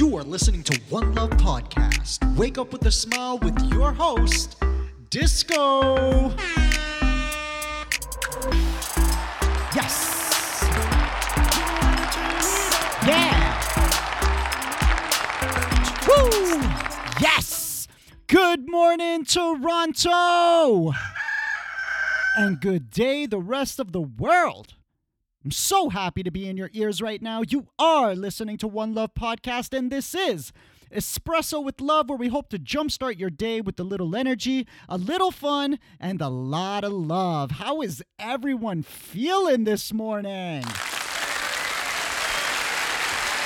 You are listening to One Love Podcast. Wake up with a smile with your host, Disco. Yes. Yeah. Woo. Yes. Good morning, Toronto. And good day, the rest of the world. I'm so happy to be in your ears right now. You are listening to One Love Podcast, and this is Espresso with Love, where we hope to jumpstart your day with a little energy, a little fun, and a lot of love. How is everyone feeling this morning?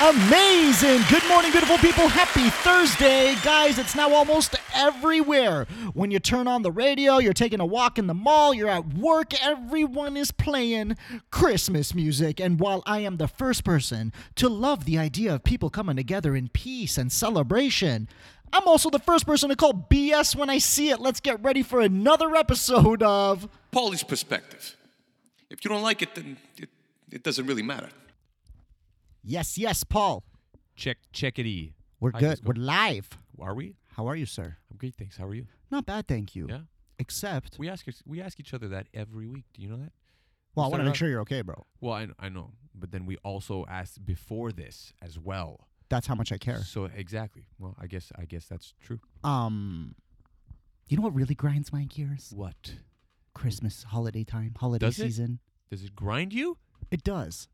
Amazing. Good morning, beautiful people. Happy Thursday. Guys, it's now almost everywhere. When you turn on the radio, you're taking a walk in the mall, you're at work, everyone is playing Christmas music. And while I am the first person to love the idea of people coming together in peace and celebration, I'm also the first person to call BS when I see it. Let's get ready for another episode of Paulie's perspective. If you don't like it, then it, it doesn't really matter. Yes, yes, Paul. Check check it. checkity. We're Hi, good. We're live. Are we? How are you, sir? I'm great, thanks. How are you? Not bad, thank you. Yeah. Except, We ask we ask each other that every week. Do you know that? well, I want to started make sure you're okay, bro. Well, I, I know, but then we also ask before this as well. That's how much I care. So exactly. Well, I guess I guess that's true. Um, you know what really grinds my gears? What Christmas, holiday time, holiday Does it? season. does it grind you? It does.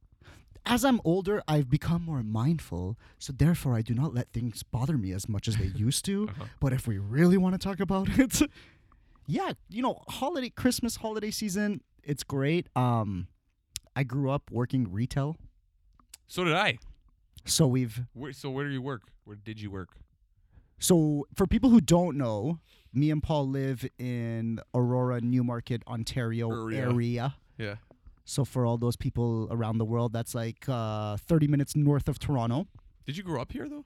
As I'm older, I've become more mindful, so therefore I do not let things bother me as much as they used to. Uh-huh. But if we really want to talk about it, yeah, you know, holiday Christmas holiday season, it's great. Um I grew up working retail, So did I. so we've Where, so where do you work? Where did you work? So, for people who don't know, me and Paul live in Aurora, Newmarket, Ontario Area. area. Yeah. So, for all those people around the world, that's like uh, 30 minutes north of Toronto. Did you grow up here though?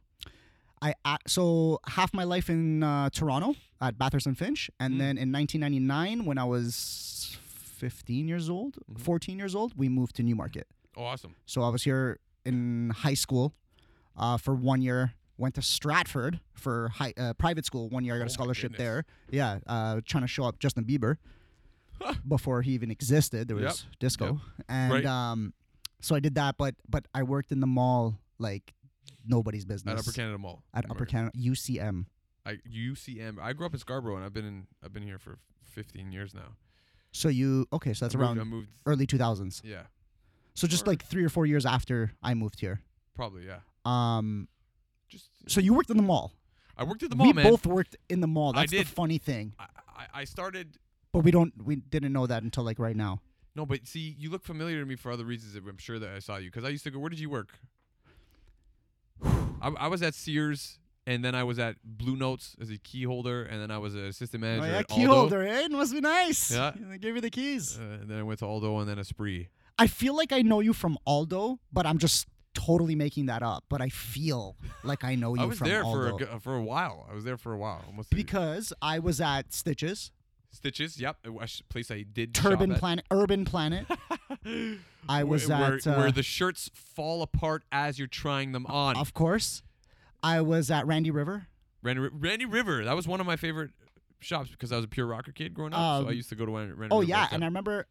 I uh, so half my life in uh, Toronto at Bathurst and Finch, and Mm. then in 1999, when I was 15 years old, Mhm. 14 years old, we moved to Newmarket. Oh, awesome. So I was here in high school uh, for one year. Went to Stratford for high, uh, private school one year. I got Oh a scholarship there. Yeah, uh, trying to show up Justin Bieber before he even existed. There was Yep, disco, and Right. um, so I did that. But but I worked in the mall like nobody's business At Upper Canada Mall. At Upper Canada UCM. I UCM. I grew up in Scarborough and I've been in I've been here for 15 years now. So you okay? So that's I around moved. early 2000s. Yeah. So just Or- like three or four years after I moved here. Probably yeah. Um, Just so you worked in the mall. I worked at the mall, we man. both worked in the mall. That's the funny thing. I, I, I started. But we don't we didn't know that until like right now. No, but see, you look familiar to me for other reasons. I'm sure that I saw you because I used to go. Where did you work? I, I was at Sears, and then I was at Blue Notes as a key holder, and then I was an assistant Oh manager yeah, at key Aldo. holder, eh? It must be nice. Yeah. They gave you the keys. Uh, and then I went to Aldo, and then Esprit. I feel like I know you from Aldo, but I'm just totally making that up. But I feel like I know you I was from there for a, for a while. I was there for a while, almost because I was at Stitches, Stitches. Yep, a place I did. Turban. Planet, Urban Planet. I was where, at where, uh, where the shirts fall apart as you're trying them on. of course. I was at Randy River. Randy, Randy River. That was one of my favorite shops because I was a pure rocker kid growing up. so I Um, used to go to Randy, Randy Oh River. yeah, and I remember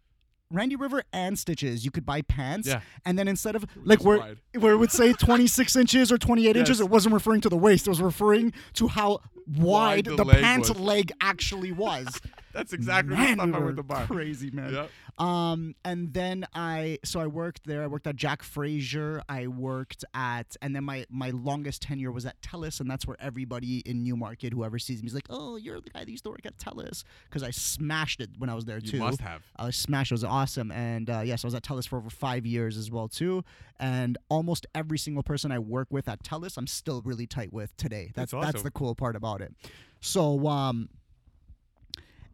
Randy River and Stitches. You could buy pants, Yeah. and then instead of like where wide. where it would say 26 inches or 28 inches, it wasn't referring to the waist. It was referring to how wide, Wide the the, leg pant was. leg actually was. That's exactly Man, the we stuff I were went to buy. crazy man. Yep. Um, and then I so I worked there. I worked at Jack Fraser. I worked at, and then my my longest tenure was at Telus, and that's where everybody in Newmarket, whoever sees me, is like, "Oh, you're the guy that used to work at Telus," because I smashed it when I was there You too. must have. I was smashed. It was awesome, and uh, yes, I was at Telus for over five years as well too. And almost every single person I work with at Telus, I'm still really tight with today. That's That's that's the cool part about it. So, um,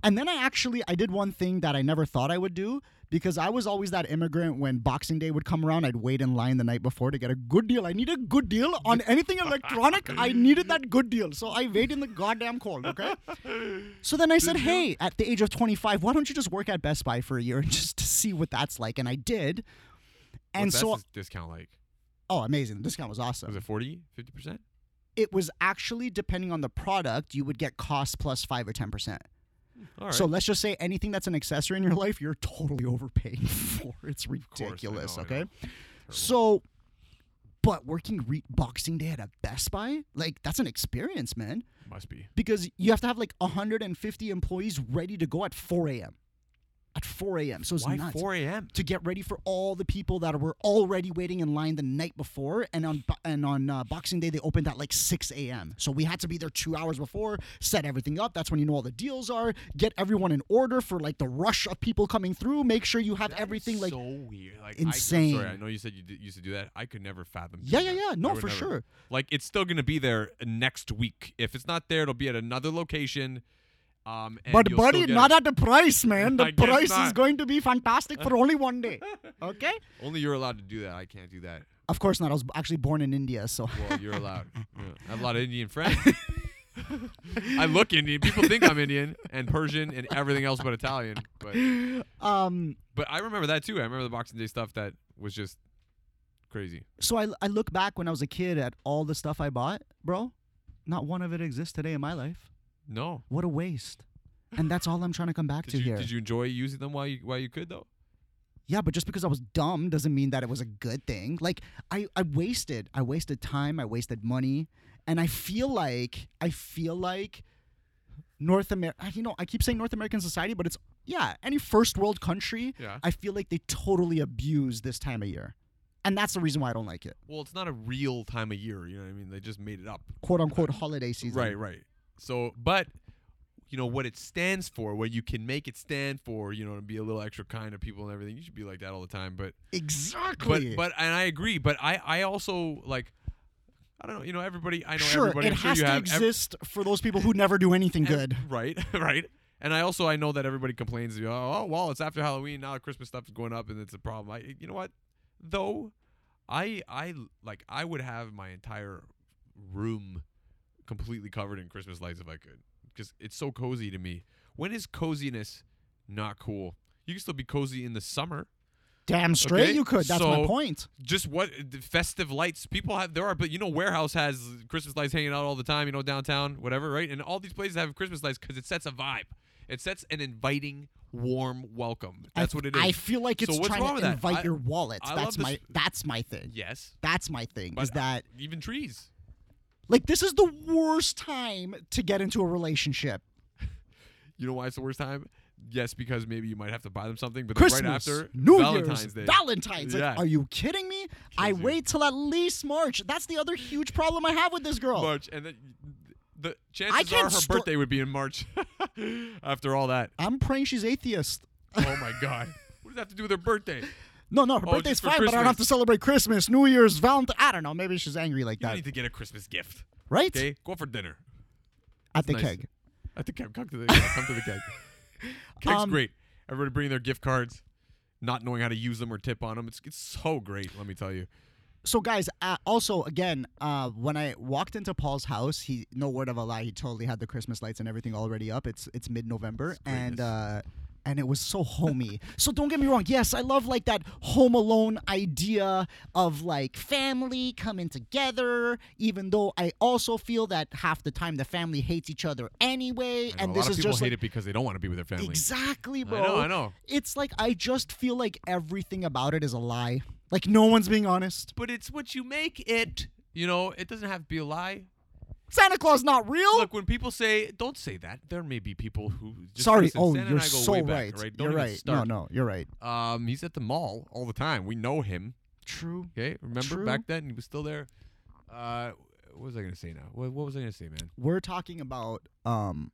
and then I actually I did one thing that I never thought I would do because I was always that immigrant when Boxing Day would come around, I'd wait in line the night before to get a good deal. I need a good deal on anything electronic. I needed that good deal. So I waited in the goddamn cold, okay? So then I said? "Hey, at the age of 25, why don't you just work at Best Buy for a year and just to see what that's like?" And I did. And What's so discount like? oh, amazing. The discount was awesome. Was it 40, 50%? It was actually depending on the product, you would get cost plus five or ten percent. Right. So let's just say anything that's an accessory in your life, you're totally overpaying for. It's ridiculous. know, okay. So, but working re- Boxing Day at a Best Buy, like that's an experience, man. Must be. Because you have to have like 150 employees ready to go at 4 a.m. At 4 a.m. So it's Why nuts. 4 a.m.? to get ready for all the people that were already waiting in line the night before, and on and on uh, Boxing Day they opened at like 6 a.m. So we had to be there two hours before, set everything up. That's when you know all the deals are. Get everyone in order for like the rush of people coming through. Make sure you have That everything like so weird. Like insane. I, sorry, I know you said you did, used to do that. I could never fathom. Yeah, yeah, yeah. No, for never. sure. Like it's still gonna be there next week. If it's not there, it'll be at another location. Um, and But buddy, not at the price, man. The price is going to be fantastic for only one day. Okay? Only you're allowed to do that. I can't do that. Of course not. I was actually born in India, so Well, you're allowed. Yeah. I have a lot of Indian friends. I look Indian. People think I'm Indian and Persian and everything else but Italian. But um but I remember that too. I remember the Boxing Day stuff that was just crazy. so I I look back when I was a kid at all the stuff I bought, bro. Not one of it exists today in my life. No. What a waste. And that's all I'm trying to come back Did to you, here. did you enjoy using them while you while you could though? Yeah, but just because I was dumb doesn't mean that it was a good thing. Like I, I wasted, I wasted time, I wasted money, and I feel like, I feel like North America. Ah, you know, I keep saying North American society, but it's yeah, any first world country. Yeah. I feel like they totally abuse this time of year, and that's the reason why I don't like it. Well, it's not a real time of year. You know what I mean? They just made it up. "Quote unquote" holiday season. Right, right. So, but you know what it stands for, what you can make it stand for, you know, to be a little extra kind to people and everything. You should be like that all the time. But Exactly. but but and I agree. But I I also like I don't know. You know, everybody. I know sure, everybody. it I'm has you to have ev- exist for those people who never do anything ev- good. right, right. And I also I know that everybody complains. Oh well, it's after Halloween now. Christmas stuff is going up and it's a problem. I you know what though, I I like I would have my entire room completely covered in Christmas lights if I could because it's so cozy to me. When is coziness not cool? You can still be cozy in the summer. Damn straight Okay, you could. That's my point. Just what the festive lights people have there are, but you know warehouse has Christmas lights hanging out all the time. You know downtown, whatever, right? And all these places have Christmas lights because it sets a vibe. It sets an inviting, warm welcome. That's I, what it is. I feel like it's So trying to invite I- your wallets. I that's my that's my thing. yes, That's my thing. but is that even trees? Like this is the worst time to get into a relationship. You know why it's the worst time? Yes, because maybe you might have to buy them something, but Christmas, right after New Valentine's Year's, Day. Valentine's. Like, Yeah. are you kidding me? I you. wait till at least March. That's the other huge problem I have with this girl. March, and then the chances are can't her sto- birthday would be in March. after all that, I'm praying she's atheist. oh my god, what does that have to do with her birthday? No, no, her Oh, birthday's fine, but I don't have to celebrate Christmas, New Year's, Valentine. I don't know. Maybe she's angry like that. You need to get a Christmas gift. right? Okay, go for dinner. At the nice. keg. I think I've come to the come to the keg. Keg's Um, great. Everybody bringing their gift cards, not knowing how to use them or tip on them. It's it's so great. Let me tell you. So, guys, uh, also again, uh, when I walked into Paul's house, he no word of a lie, he totally had the Christmas lights and everything already up. It's it's mid November, and uh, and it was so homey. so don't get me wrong. Yes, I love like that Home Alone idea of like family coming together. Even though I also feel that half the time the family hates each other anyway, and a this lot of is people just hate like, it because they don't want to be with their family. exactly, I bro. know, I know. It's like I just feel like everything about it is a lie. Like no one's being honest. But it's what you make it. You know, it doesn't have to be a lie. Santa Claus not real. Look, when people say, "Don't say that," there may be people who. Just Sorry. listen, oh, Santa you're so way right. Back, right? Don't You're right. Start. No, no, you're right. Um, he's at the mall all the time. We know him. True. Okay, remember True. back then he was still there. Uh, what was I gonna say now? What, what was I gonna say, man? We're talking about um,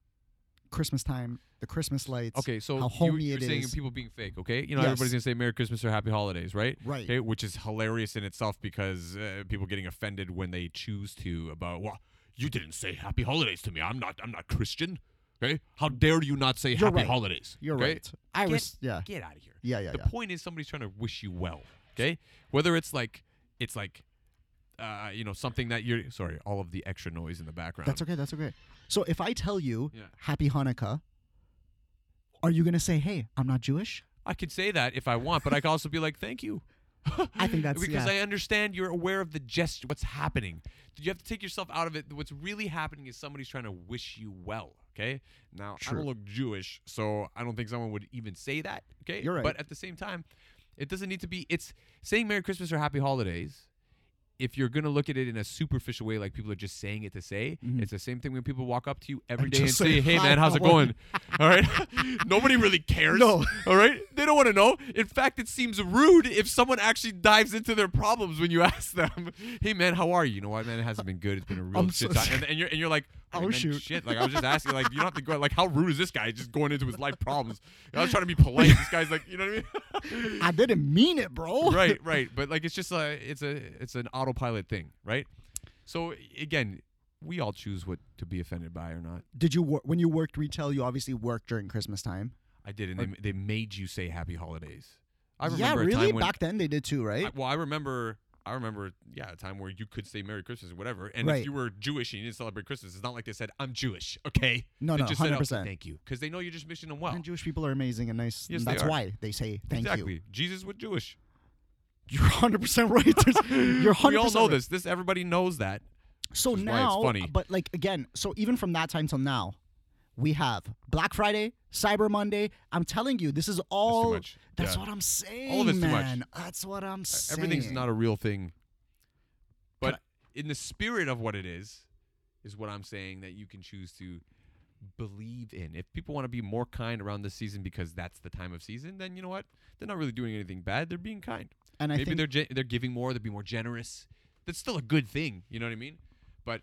Christmas time, the Christmas lights. Okay, so how you, homey you're it saying is. people being fake. Okay, you know Yes. everybody's gonna say Merry Christmas or Happy Holidays, right? Right. Okay, which is hilarious in itself because uh, people getting offended when they choose to about well, you didn't say Happy Holidays to me. I'm not. I'm not Christian. Okay, how dare you not say You're Happy right. Holidays? You're okay? right. I Get- was. Yeah. Get out of here. Yeah. Yeah. the Yeah. point is somebody's trying to wish you well. Okay, whether it's like it's like. Uh, you know something that you're sorry all of the extra noise in the background That's okay. That's okay. So if I tell you Yeah. Happy Hanukkah, are you gonna say, "Hey, I'm not Jewish"? I could say that if I want, but I could also be like, "Thank you." I think that's- because yeah. I understand you're aware of the gesture, what's happening. You have to take yourself out of it. What's really happening is somebody's trying to wish you well. Okay. Now I don't look Jewish, so I don't think someone would even say that. Okay. You're right. But at the same time, it doesn't need to be. It's saying Merry Christmas or Happy Holidays. If you're gonna look at it in a superficial way, like people are just saying it to say, it's the same thing when people walk up to you every And day and say, "Hey man, how's it going?" All right. Nobody really cares. No. All right. They don't want to know. In fact, it seems rude if someone actually dives into their problems when you ask them, "Hey man, how are you?" You know what, man? It hasn't been good. It's been a real I'm shit so time. And, and you're and you're like, Oh, "Hey, man, shoot." shit." Like I was just asking. Like you don't have to go. Like how rude is this guy? Just going into his life problems. I was trying to be polite. This guy's like, you know what I mean? I didn't mean it, bro. right, right. But like it's just a it's a it's an autopilot thing, right? So again, we all choose what to be offended by or not. Did you wor- when you worked retail? You obviously worked during Christmas time. I did, and they, they made you say Happy Holidays. I remember yeah, a really. time when Back then they did too, right? I, well, I remember. I remember, yeah, a time where you could say Merry Christmas or whatever, and Right. if you were Jewish and you didn't celebrate Christmas, it's not like they said I'm Jewish, okay? No, They no, just said, "Okay, 100%. thank you, because they know you're just wishing them well. and Jewish people are amazing and nice. Yes, and they that's are. why they say thank you. exactly. you. Jesus was Jewish. You're 100 percent right. There's- You're 100% We all know this. This everybody knows that. So which is why it's now, funny. but like again, so even from that time till now, we have Black Friday, Cyber Monday. I'm telling you, this is all. much. That's Yeah. what I'm saying, All of it's too much. That's what I'm saying. Everything's not a real thing. But in the spirit of what it is, is what I'm saying that you can choose to believe in. If people want to be more kind around this season because that's the time of season, then you know what? They're not really doing anything bad. They're being kind. And I Maybe they're ge- they're giving more. They're being more generous. That's still a good thing. You know what I mean? But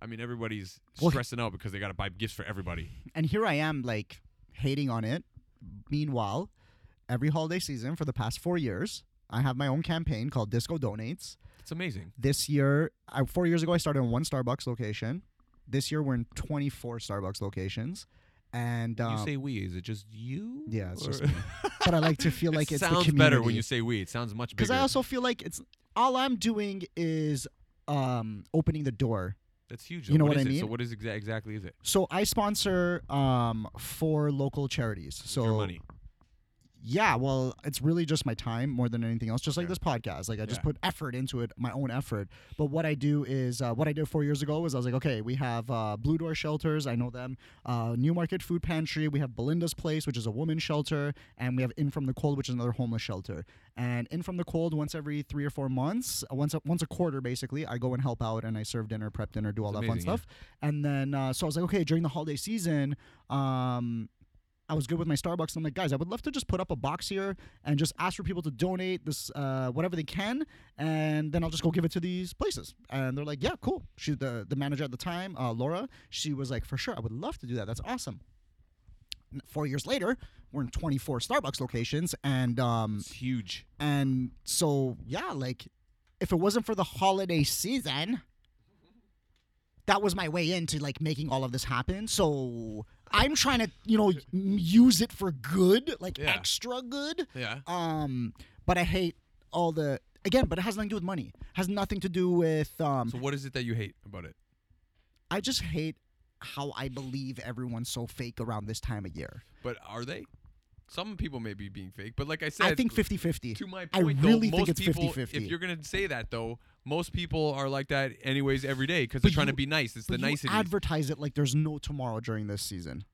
I mean, everybody's Well, stressing out because they got to buy gifts for everybody. and here I am like hating on it. Meanwhile, every holiday season for the past four years, I have my own campaign called Disco Donates. It's amazing. This year, I, four years ago, I started in one Starbucks location. This year, we're in 24 Starbucks locations, and you um, say we? Is it just you? yeah, it's Or- just me. but I like to feel like it it's sounds better when you say we. It sounds much better because. I also feel like it's all I'm doing is um, opening the door. That's huge. you though. know what is I it? So mean? what is exa- exactly is it? So I sponsor um, four local charities. It's So your money. Yeah, well, it's really just my time more than anything else. Just like this podcast, like I just Yeah. put effort into it, my own effort. But what I do is, uh, what I did four years ago was I was like, okay, we have uh, Blue Door Shelters, I know them. Uh, Newmarket Food Pantry, we have Belinda's Place, which is a women's shelter, and we have In From the Cold, which is another homeless shelter. And In From the Cold, once every three or four months, uh, once a, once a quarter, basically, I go and help out and I serve dinner, prep dinner, do all that fun amazing, yeah. stuff. And then, uh, so I was like, okay, during the holiday season, um, I was good with my Starbucks. And I'm like, guys, I would love to just put up a box here and just ask for people to donate this, uh, whatever they can, and then I'll just go give it to these places. And they're like, yeah, cool. She, the the manager at the time, uh, Laura. She was like, for sure, I would love to do that. That's awesome. Four years later, we're in 24 Starbucks locations, and um, It's huge. and so yeah, like if it wasn't for the holiday season, that was my way into like making all of this happen. So I'm trying to, you know, use it for good, like Yeah. extra good. Yeah. Um, but I hate all the again, but it has nothing to do with money. has nothing to do with um So what is it that you hate about it? I just hate how I believe everyone's so fake around this time of year. But are they? Some people may be being fake, but like I said, I think 50-50. to my I point, really though, think it's people, 50-50. If you're gonna say that though, most people are like that anyways every day because they're trying you- to be nice. It's the But you advertise it like there's no tomorrow during this season.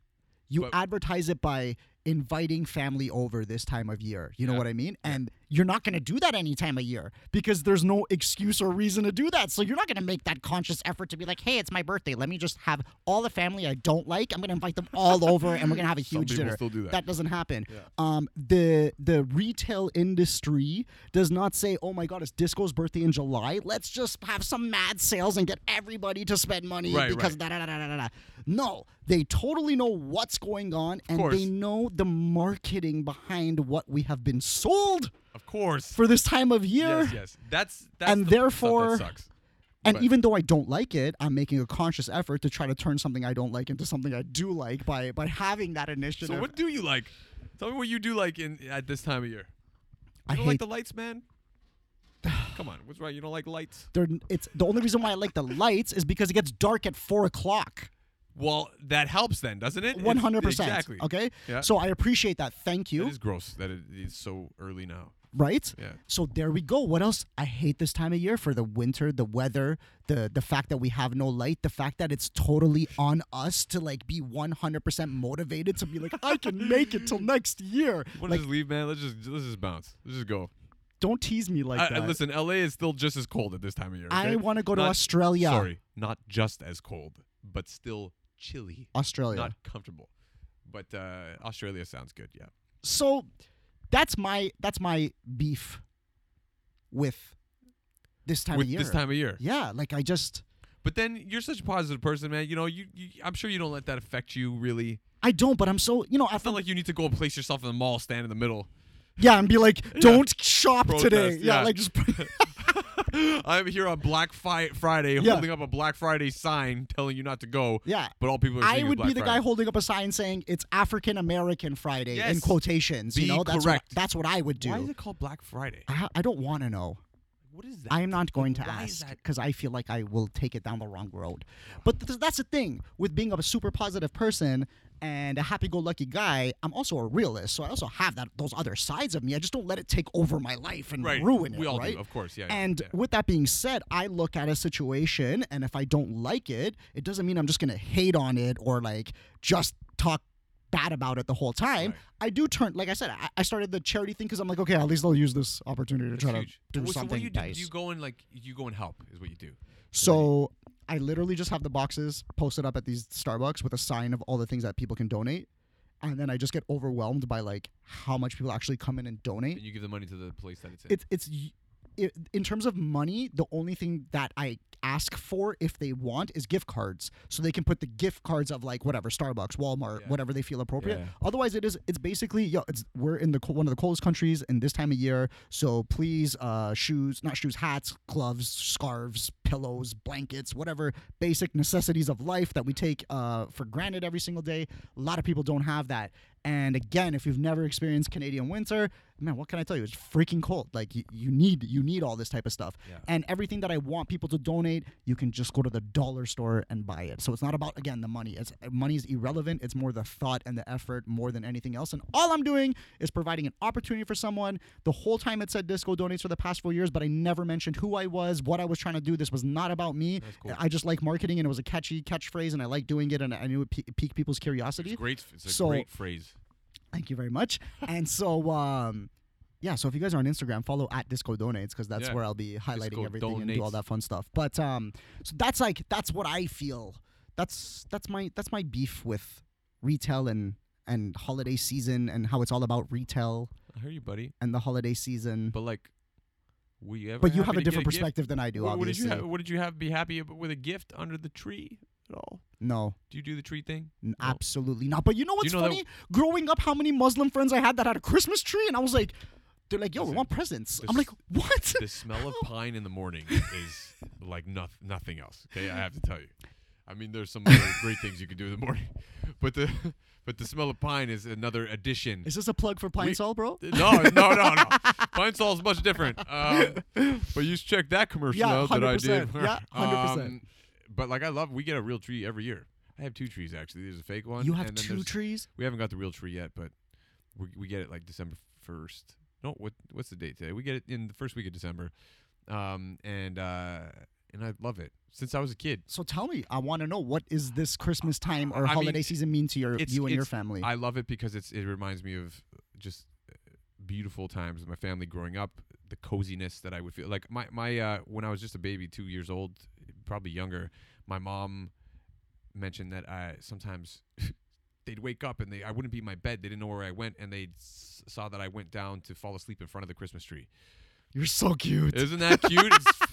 You But- advertise it by inviting family over this time of year. You know Yeah. what I mean? And you're not going to do that any time of year because there's no excuse or reason to do that. So you're not going to make that conscious effort to be like, "Hey, it's my birthday. Let me just have all the family I don't like. I'm going to invite them all over and we're going to have a huge people dinner." still do that. That doesn't happen. Yeah. Um, the the retail industry does not say, "Oh my God, it's Disco's birthday in July. Let's just have some mad sales and get everybody to spend money Right, because right. da da da da da da." No, they totally know what's going on and they know the marketing behind what we have been sold of course. for this time of year. yes, yes. That's that's And the therefore- that sucks. And But- even though I don't like it, I'm making a conscious effort to try to turn something I don't like into something I do like by by having that initiative. So what do you like? Tell me what you do like in at this time of year. You I don't like the lights, man. Come on, what's right? You don't like lights? they're, it's the only reason why I like the lights is because it gets dark at four o'clock. Well, that helps then, doesn't it? One hundred percent. Exactly. Okay. Yeah. So I appreciate that. Thank you. It is gross that it is so early now. right? Yeah. So there we go. What else? I hate this time of year for the winter, the weather, the the fact that we have no light, the fact that it's totally on us to like be 100% motivated to be like I can make it till next year. Want to Like just leave, man? Let's just let's just bounce. Let's just go. don't tease me like I, I- that. listen, LA is still just as cold at this time of year. I want to go to Australia. Sorry, not just as cold, but still chilly, Australia. not comfortable. But uh, Australia sounds good. Yeah. so that's my that's my beef with this time With of year. this time of year. yeah, like I just But then you're such a positive person, man. You know, you, you I'm sure you don't let that affect you really. I don't, but I'm so you know I feel like you need to go place yourself in the mall, stand in the middle. yeah, and be like, don't shop Protest, today. Yeah, yeah. like just I'm here on Black Fi- Friday Yeah. holding up a Black Friday sign telling you not to go. yeah. But all people are I would Black be the Friday. guy holding up a sign saying it's African American Friday in Yes. quotations. you Be know, that's correct. What, that's what I would do. Why is it called Black Friday? I, I don't want to know. What is that? I am not going to Why ask because I feel like I will take it down the wrong road. But th- that's the thing with being a super positive person and a happy-go-lucky guy. I'm also a realist, so I also have that those other sides of me. I just don't let it take over my life and Right. ruin it. We all right? do, of course. Yeah. yeah, And yeah. with that being said, I look at a situation, and if I don't like it, it doesn't mean I'm just gonna hate on it or like just talk bad about it the whole time. Right. I do turn, like I said, I, I started the charity thing because I'm like, okay, at least I'll use this opportunity to It's try huge. to do Well, so something what do you do? nice. You go and like you go and help is what you do. So I literally just have the boxes posted up at these Starbucks with a sign of all the things that people can donate. And then I just get overwhelmed by like how much people actually come in and donate. And you give the money to the place that it's in. It's it's in terms of money, the only thing that I ask for if they want is gift cards, so they can put the gift cards of like whatever Starbucks, Walmart, Yeah. whatever they feel appropriate. Yeah. Otherwise, it is it's basically yo, it's we're in the one of the coldest countries in this time of year, so please, uh, shoes, not shoes, hats, gloves, scarves, pillows, blankets, whatever basic necessities of life that we take uh, for granted every single day. A lot of people don't have that. And again, if you've never experienced Canadian winter, man, what can I tell you? It's freaking cold. Like you, you need you need all this type of stuff. Yeah. And everything that I want people to donate, you can just go to the dollar store and buy it. So it's not about again the money. It's money is irrelevant. It's more the thought and the effort more than anything else. And all I'm doing is providing an opportunity for someone. The whole time it said Disco donates for the past four years, but I never mentioned who I was, what I was trying to do. This was not about me. Cool. I just like marketing and it was a catchy catchphrase and I like doing it and I knew it pe- piqued people's curiosity. It's great. It's a So- great phrase. Thank you very much. and so, um, yeah, so if you guys are on Instagram, follow at Disco Donates because that's Yeah. where I'll be highlighting Disco everything and do all that fun stuff. But um, so that's like that's what I feel. That's that's my that's my beef with retail and and holiday season and how it's all about retail I hear you, buddy. and the holiday season. But like, you ever? you have a different gift? perspective than I do. What, what did obviously, you have? What did you have? Be happy with a gift under the tree at all? no, Do you do the tree thing? No. absolutely not. But you know what's know that- funny? Growing up, how many Muslim friends I had that had a Christmas tree, and I was like, they're like, yo, we want presents. I'm like, what? The smell of pine in the morning is like noth- nothing else. Okay, I have to tell you. I mean, there's some great things you can do in the morning, but the but the smell of pine is another addition. Is this a plug for Pine We- Sol, bro? No, no, no, no. Pine Sol is much different. Um, but you should check that commercial Yeah, out that I did. 100%. Yeah, 100%. Um, but like I love, we get a real tree every year. I have two trees actually. There's a fake one. You have two trees? We haven't got the real tree yet, but we we get it like December first. No, what what's the date today? We get it in the first week of December, um, and uh, and I love it since I was a kid. So tell me, I want to know what is this Christmas time or I mean, holiday season mean to your you and your family? I love it because it's it reminds me of just uh, beautiful times with my family growing up. The coziness that I would feel like my my uh, when I was just a baby, two years old, probably younger. My mom mentioned that I sometimes they'd wake up and they I wouldn't be in my bed. They didn't know where I went, and they s- saw that I went down to fall asleep in front of the Christmas tree. You're so cute. Isn't that cute?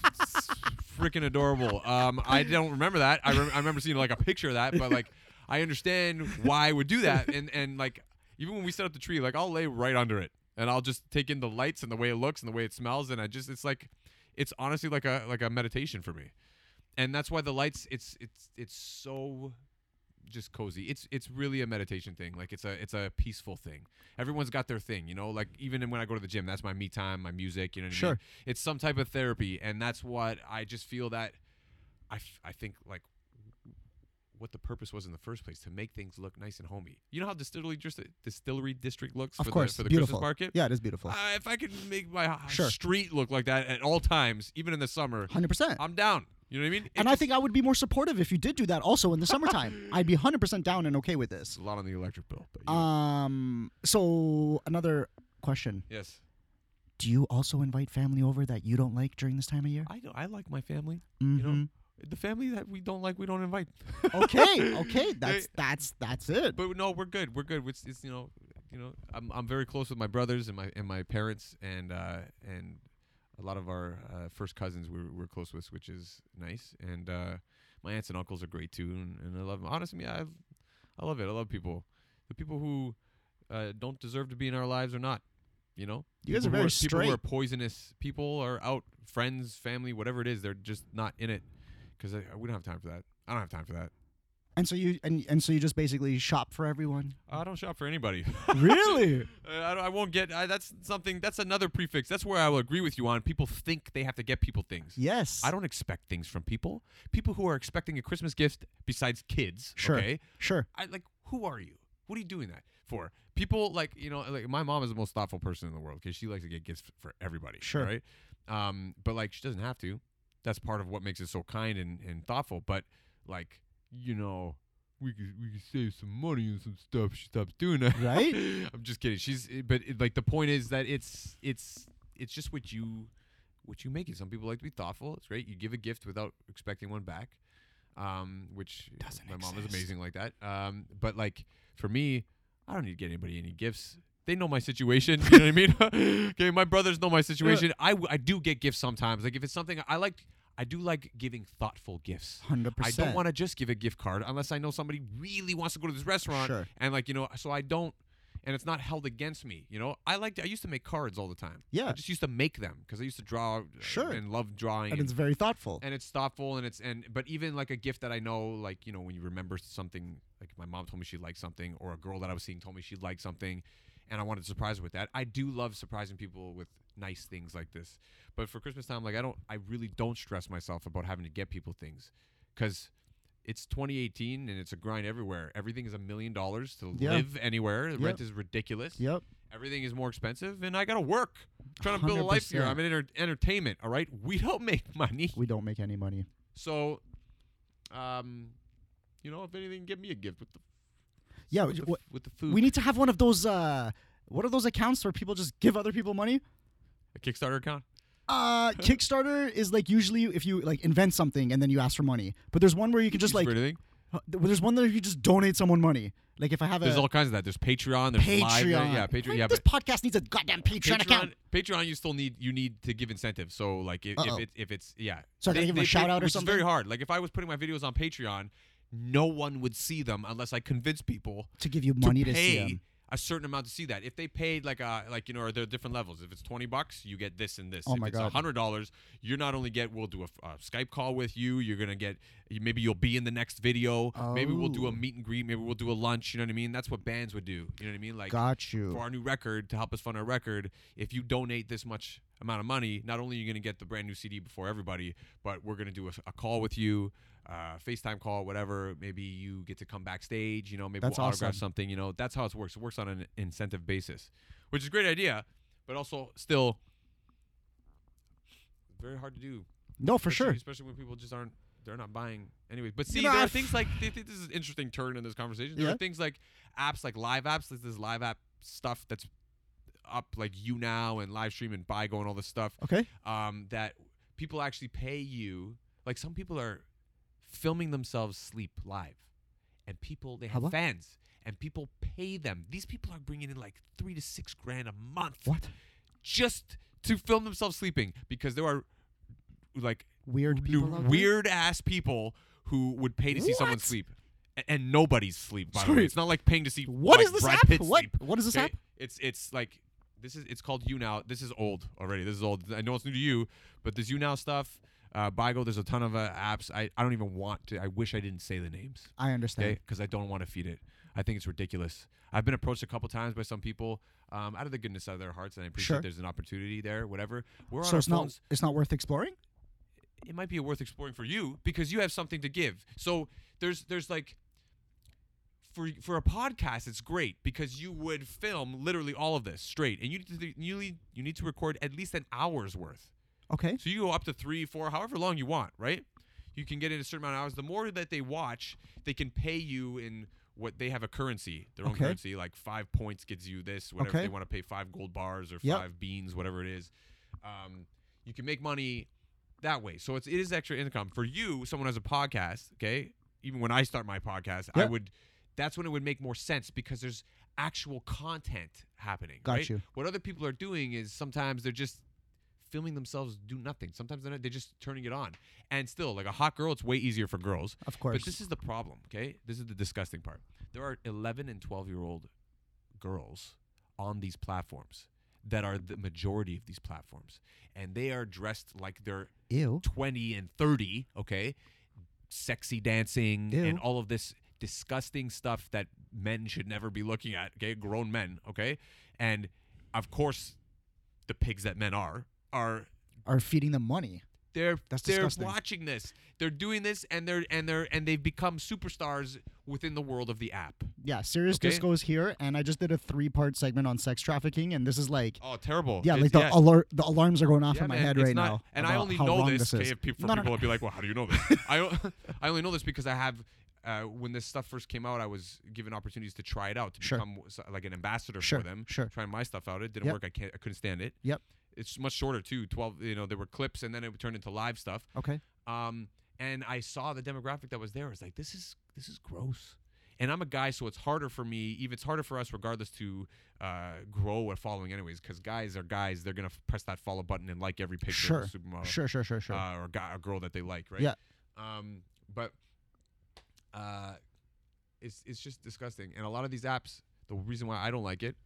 freaking adorable. Um, I don't remember that. I, I remember seeing like a picture of that, but like I understand why I would do that. And and like even when we set up the tree, like I'll lay right under it and I'll just take in the lights and the way it looks and the way it smells, and I just it's like it's honestly like a like a meditation for me. And that's why the lights it's it's it's so just cozy. It's it's really a meditation thing. Like it's a it's a peaceful thing. Everyone's got their thing, you know. Like even when I go to the gym, that's my me time, my music. You know what I Sure. mean? It's some type of therapy, and that's what I just feel that I, f- I think like what the purpose was in the first place to make things look nice and homey. You know how distillery just distillery district looks Of for course, the for the beautiful. Christmas market. Yeah, it is beautiful. Uh, if I could make my Sure. street look like that at all times, even in the summer, Hundred percent. I'm down. You know what I mean? It And I think I would be more supportive if you did do that also in the summertime. I'd be 100% down and okay with this. it's a lot on the electric bill. But know. Um so another question. yes, Do you also invite family over that you don't like during this time of year? I. I like my family. Mhm. You know, the family that we don't like, we don't invite. okay, okay, that's that's that's it. But no, we're good. We're good. It's, it's you know, you know, I'm I'm very close with my brothers and my and my parents and uh and a lot of our uh, first cousins we're we're close with, which is nice. And uh my aunts and uncles are great too, and, and I love them. Honestly, I I love it. I love people. The people who uh, don't deserve to be in our lives are not. You know, You guys People are very People who are poisonous. People are out. Friends, family, whatever it is, they're just not in it because we don't have time for that. I don't have time for that. And so you and and so you just basically shop for everyone. I don't shop for anybody. really? Uh, I, don't, I won't get. I, that's something. That's another prefix. That's where I will agree with you on. People think they have to get people things. Yes. I don't expect things from people. People who are expecting a Christmas gift besides kids. Sure. Okay. Sure. I like. Who are you? What are you doing that for? People like you know like my mom is the most thoughtful person in the world because she likes to get gifts for everybody. Sure. Right. Um. But like she doesn't have to. That's part of what makes it so kind and, and thoughtful. But like you know. We could we could save some money and some stuff. She stops doing that, Right? I'm just kidding. She's but it, like the point is that it's it's it's just what you what you make it. Some people like to be thoughtful. It's great. You give a gift without expecting one back, um, which Doesn't my mom is amazing like that. Um, but like for me, I don't need to get anybody any gifts. They know my situation. You know what I mean? okay, my brothers know my situation. I, w- I do get gifts sometimes. Like if it's something I like, I do like giving thoughtful gifts. 100%. I don't want to just give a gift card unless I know somebody really wants to go to this restaurant. Sure. And like you know, so I don't, and it's not held against me. You know, I like I used to make cards all the time. Yeah. I just used to make them because I used to draw. uh, Sure. And love drawing. and And, it's very thoughtful. and it's thoughtful and it's and but even like a gift that I know like you know when you remember something like my mom told me she liked something or a girl that I was seeing told me she liked something, and I wanted to surprise her with that. I do love surprising people with nice things like this. But for Christmas time, like I don't, I really don't stress myself about having to get people things, because it's 2018 and it's a grind everywhere. Everything is a million dollars to Yeah. live anywhere. The Yep. rent is ridiculous. yep. Everything is more expensive, and I gotta work. trying to build a life here. I'm in enter- entertainment. All right, we don't make money, We don't make any money. so, um, you know, if anything, give me a gift with the Yeah, with the, with the food. We need to have one of those. uh What are those accounts where people just give other people money? A Kickstarter account. Uh, Kickstarter is like usually if you like invent something and then you ask for money. But there's one where you can just like uh, there's one that you just donate someone money. Like if I have a There's all kinds of that. There's Patreon. There's live. Patreon, Yeah, Patreon. Yeah, this podcast needs a goddamn Patreon, account. Patreon, Patreon, you still need you need to give incentives. So like if, if it if it's yeah. So I gotta They- give a shout they- out or which is very hard. Like if I was putting my videos on Patreon, no one would see them unless I convinced people To give you money to, to see pay 'em. A certain amount to see that. If they paid like a like you know, or there are different levels. If it's twenty bucks, you get this and this. Oh if my it's hundred dollars, you're not only get we'll do a, a Skype call with you. You're gonna get maybe you'll be in the next video. Maybe we'll do Oh. a meet and greet. Maybe we'll do a lunch. You know what I mean? That's what bands would do. You know what I mean? Like Got you. for our new record to help us fund our record if you donate this much amount of money not only are you going to get the brand new cd before everybody but we're going to do a, a call with you uh, facetime call whatever maybe you get to come backstage you know maybe That's we'll autograph something you know that's how it works it works on an incentive basis which is a great idea but also still very hard to do No, for especially- sure. especially when people just aren't they're not buying anyways but You see know, there are things like th- th- this is an interesting turn in this conversation there Yeah. are things like apps like live apps like this live app stuff that's up like you now and live stream and Bigo and all this stuff Okay. um, that people actually pay you like some people are filming themselves sleep live and people they have Hello? fans and people pay them these people are bringing in like three to six grand a month What? just to film themselves sleeping because there are like Weird people. weird ass people who would pay to see someone sleep, and, nobody's sleep. By the way, it's not like paying to see What like, is this Brad app? Pitt What? sleep. What is this okay? app? It's it's like this is it's called You Now. This is old already. This is old. I know it's new to you, but this You Now stuff. Uh, Bigo, there's a ton of uh, apps. I, I don't even want to. I wish I didn't say the names. I understand. Because I don't want to feed it. I think it's ridiculous. I've been approached a couple times by some people um, out of the goodness of their hearts, and I appreciate Sure. there's an opportunity there. Whatever. We're on So it's not it's not worth exploring. It might be worth exploring for you because you have something to give. So there's there's like for for a podcast, it's great because you would film literally all of this straight, and you need to you need, you need to record at least an hour's worth. Okay. So you go up to three, four, however long you want, right? You can get in a certain amount of hours. The more that they watch, they can pay you in what they have a currency, their own Okay. currency. Like five points gets you this. Whatever Okay. they want to pay five gold bars or Yep. five beans, whatever it is. Um, you can make money that way. So it's it is extra income for you. Someone has a podcast, okay? Even when I start my podcast, I would. That's when it would make more sense because there's actual content happening. Got right? you. What other people are doing is sometimes they're just filming themselves do nothing. Sometimes they're, not, they're just turning it on. And still, like a hot girl, it's way easier for girls. Of course. But this is the problem, okay? This is the disgusting part. There are 11 and 12 year old girls on these platforms that are the majority of these platforms. And they are dressed like they're Ew. 20 and 30, okay? Sexy dancing Ew. and all of this disgusting stuff that men should never be looking at, okay? Grown men, okay? And of course, the pigs that men are are Are feeding them money. They're That's they're disgusting. watching this. They're doing this and they're and they're and they've become superstars within the world of the app. Yeah, Serious Okay. Disco's here, and I just did a three-part segment on sex trafficking, and this is like, Oh, terrible. yeah, It's- like the yeah. alert, the alarms are going off Yeah, in my man, head right not- now. And I only know this. is. okay, for No, people no. would be like, "Well, how do you know this?" I I only know this because I have. Uh, when this stuff first came out, I was given opportunities to try it out to Sure. become like an ambassador Sure, for them. sure. Trying my stuff out, it didn't Yep. work. I can't. I couldn't stand it. Yep. It's much shorter too. Twelve. You know, there were clips, and then it would turn into live stuff. Okay. Um, and I saw the demographic that was there. I was like, this is this is gross. And I'm a guy, so it's harder for me. Even it's harder for us, regardless, to uh, grow a following, anyways. Because guys are guys; they're gonna f- press that follow button and like every picture Sure. of a supermodel Sure, sure, sure, sure. uh, or guy or girl that they like, right? Yeah. Um, but uh, it's it's just disgusting. And a lot of these apps, the reason why I don't like it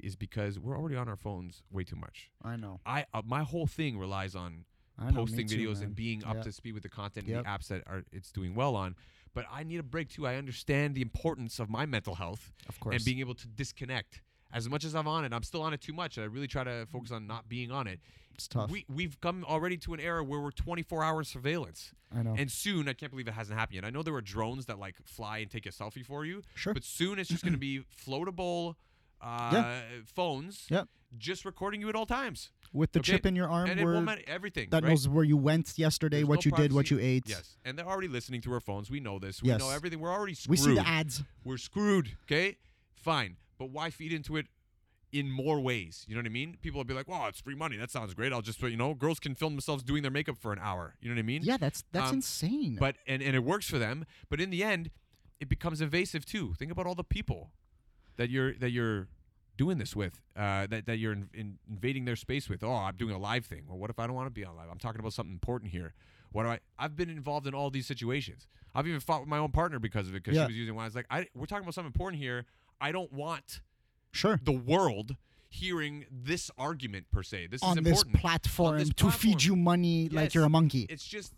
is because we're already on our phones way too much. I know. I uh, my whole thing relies on know. posting too, videos man. and being up Yeah. to speed with the content Yep. and the apps that are it's doing well on. But I need a break too. I understand the importance of my mental health Of course. and being able to disconnect. As much as I'm on it, I'm still on it too much. I really try to focus on not being on it. it's tough. We we've come already to an era where we're 24 hour surveillance, I know. and soon I can't believe it hasn't happened yet. I know there were drones that like fly and take a selfie for you, sure. but soon it's just going to be floatable uh, phones, Yep. just recording you at all times, With the okay. chip in your arm, and it where matter everything. that right? knows where you went yesterday, There's what no you did, what you ate. Yes, and they're already listening through our phones. We know this. We Yes. know everything. We're already screwed. We see the ads. We're screwed. Okay, fine, but why feed into it? In more ways, you know what I mean. People will be like, "Well, it's free money. That sounds great. I'll just, you know, girls can film themselves doing their makeup for an hour. You know what I mean? Yeah, that's that's Um, insane. But and and it works for them. But in the end, it becomes invasive too. Think about all the people that you're that you're doing this with, uh, that that you're in, in invading their space with. Oh, I'm doing a live thing. Well, what if I don't want to be on live? I'm talking about something important here. What do I? I've been involved in all these situations. I've even fought with my own partner because of it because Yeah. she was using one. I was like, I, we're talking about something important here. I don't want sure. the world hearing this argument per se. This On is this important. platform this to feed you money like you're a monkey, It's just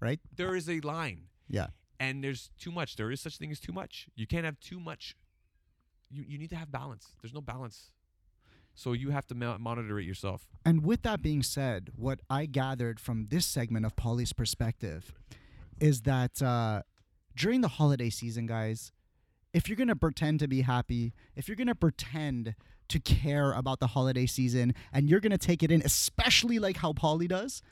right? there is a line. Yeah. and there's too much. There is such thing as too much. You can't have too much. You you need to have balance. There's no balance, so you have to mo- monitor it yourself. And with that being said, what I gathered from this segment of Polly's perspective is that uh, during the holiday season, guys, if you're going to pretend to be happy, if you're going to pretend to care about the holiday season and you're going to take it in, especially like how Polly does,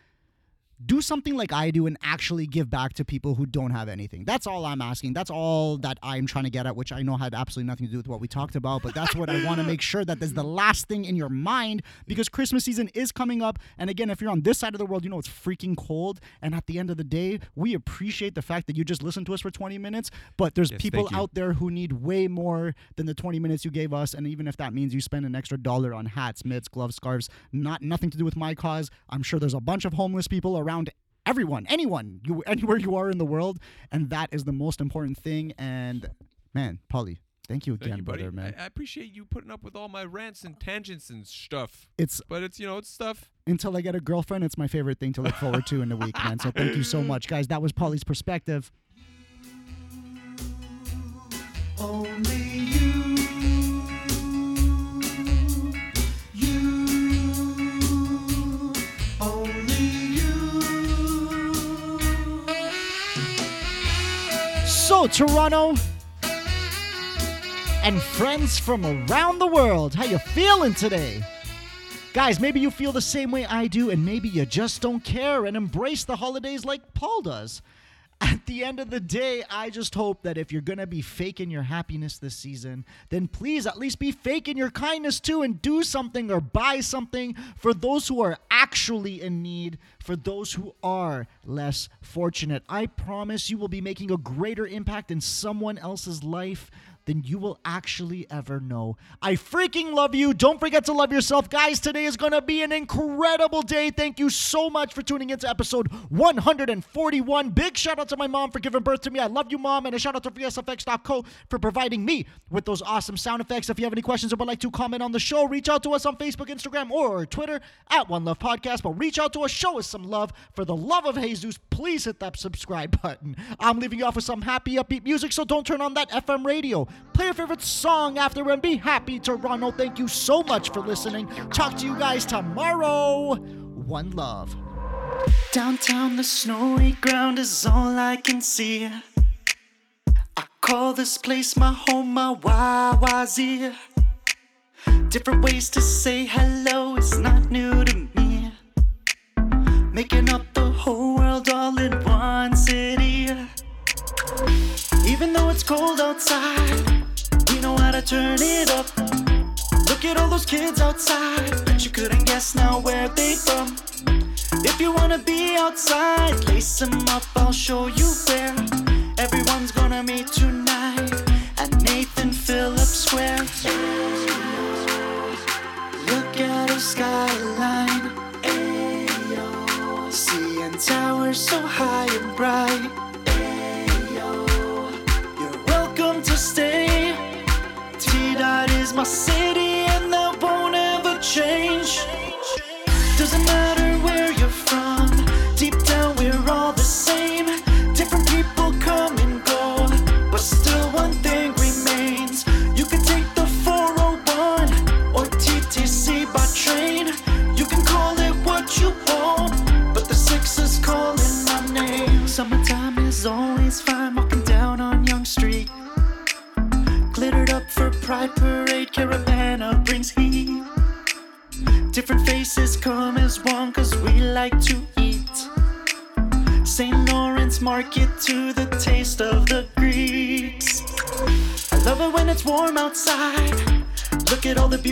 do something like I do and actually give back to people who don't have anything. That's all I'm asking. That's all that I'm trying to get at, which I know had absolutely nothing to do with what we talked about, but that's what I want to make sure that is the last thing in your mind because Christmas season is coming up. And again, if you're on this side of the world, you know it's freaking cold. And at the end of the day, we appreciate the fact that you just listened to us for 20 minutes, but there's Yes, people out there who need way more than the 20 minutes you gave us. And even if that means you spend an extra dollar on hats, mitts, gloves, scarves, not nothing to do with my cause, I'm sure there's a bunch of homeless people around everyone, anyone, you anywhere you are in the world, and that is the most important thing. And man, Polly, thank you again, Thank you, brother, man. I, I appreciate you putting up with all my rants and tangents and stuff. it's But it's you know it's stuff. until I get a girlfriend, it's my favorite thing to look forward to in the week, man. So thank you so much, guys. That was Polly's perspective. Only you, you, only you. Toronto. And friends from around the world. How you feeling today? Guys, maybe you feel the same way I do, and maybe you just don't care and embrace the holidays like Paul does. At the end of the day, I just hope that if you're going to be faking your happiness this season, then please at least be faking your kindness too and do something or buy something for those who are actually in need, for those who are less fortunate. I promise you will be making a greater impact in someone else's life than you will actually ever know. I freaking love you. Don't forget to love yourself. Guys, today is going to be an incredible day. Thank you so much for tuning into episode 141. Big shout out to my mom for giving birth to me. I love you, mom. And a shout out to VSFX.co for providing me with those awesome sound effects. If you have any questions or would like to comment on the show, reach out to us on Facebook, Instagram, or Twitter at One Love Podcast. But reach out to us, show us some love. For the love of Jesus, please hit that subscribe button. I'm leaving you off with some happy, upbeat music, so don't turn on that FM radio. Play your favorite song after and be happy, Toronto. Thank you so much for listening. Talk to you guys tomorrow. One love. Downtown, the snowy ground is all I can see. I call this place my home, my YYZ. Different ways to say hello is not new to me. Making up the whole world all in one city. Even though it's cold outside, we know how to turn it up. Look at all those kids outside, but you couldn't guess now where they from. If you wanna be outside, lace 'em up, I'll show you where. Everyone's gonna meet tonight at Nathan Phillips Square. Look at the skyline. Ayo. Seeing towers so high and bright. Is my city and that won't ever change.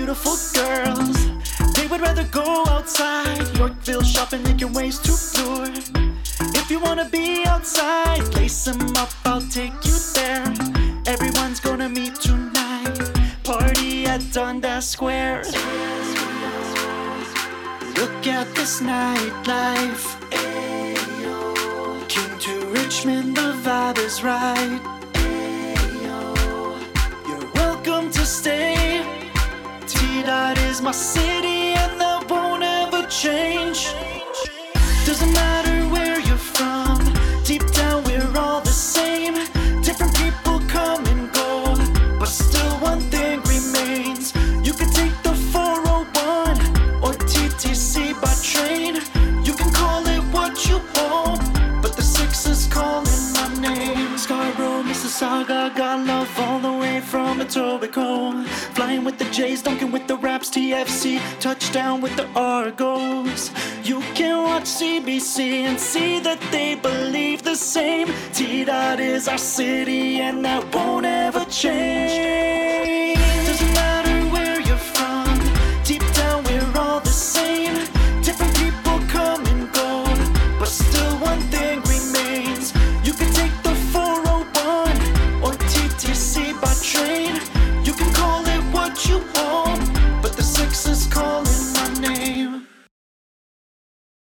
Beautiful girls. They would rather go outside. Yorkville shopping, making ways to lure. If you wanna be outside, lace 'em up, I'll take you there. Everyone's gonna meet tonight. Party at Dundas Square. Look at this nightlife. City, and that won't ever change. Doesn't matter TFC, touchdown with the Argos. You can watch CBC and see that they believe the same. T Dot is our city, and that won't ever change.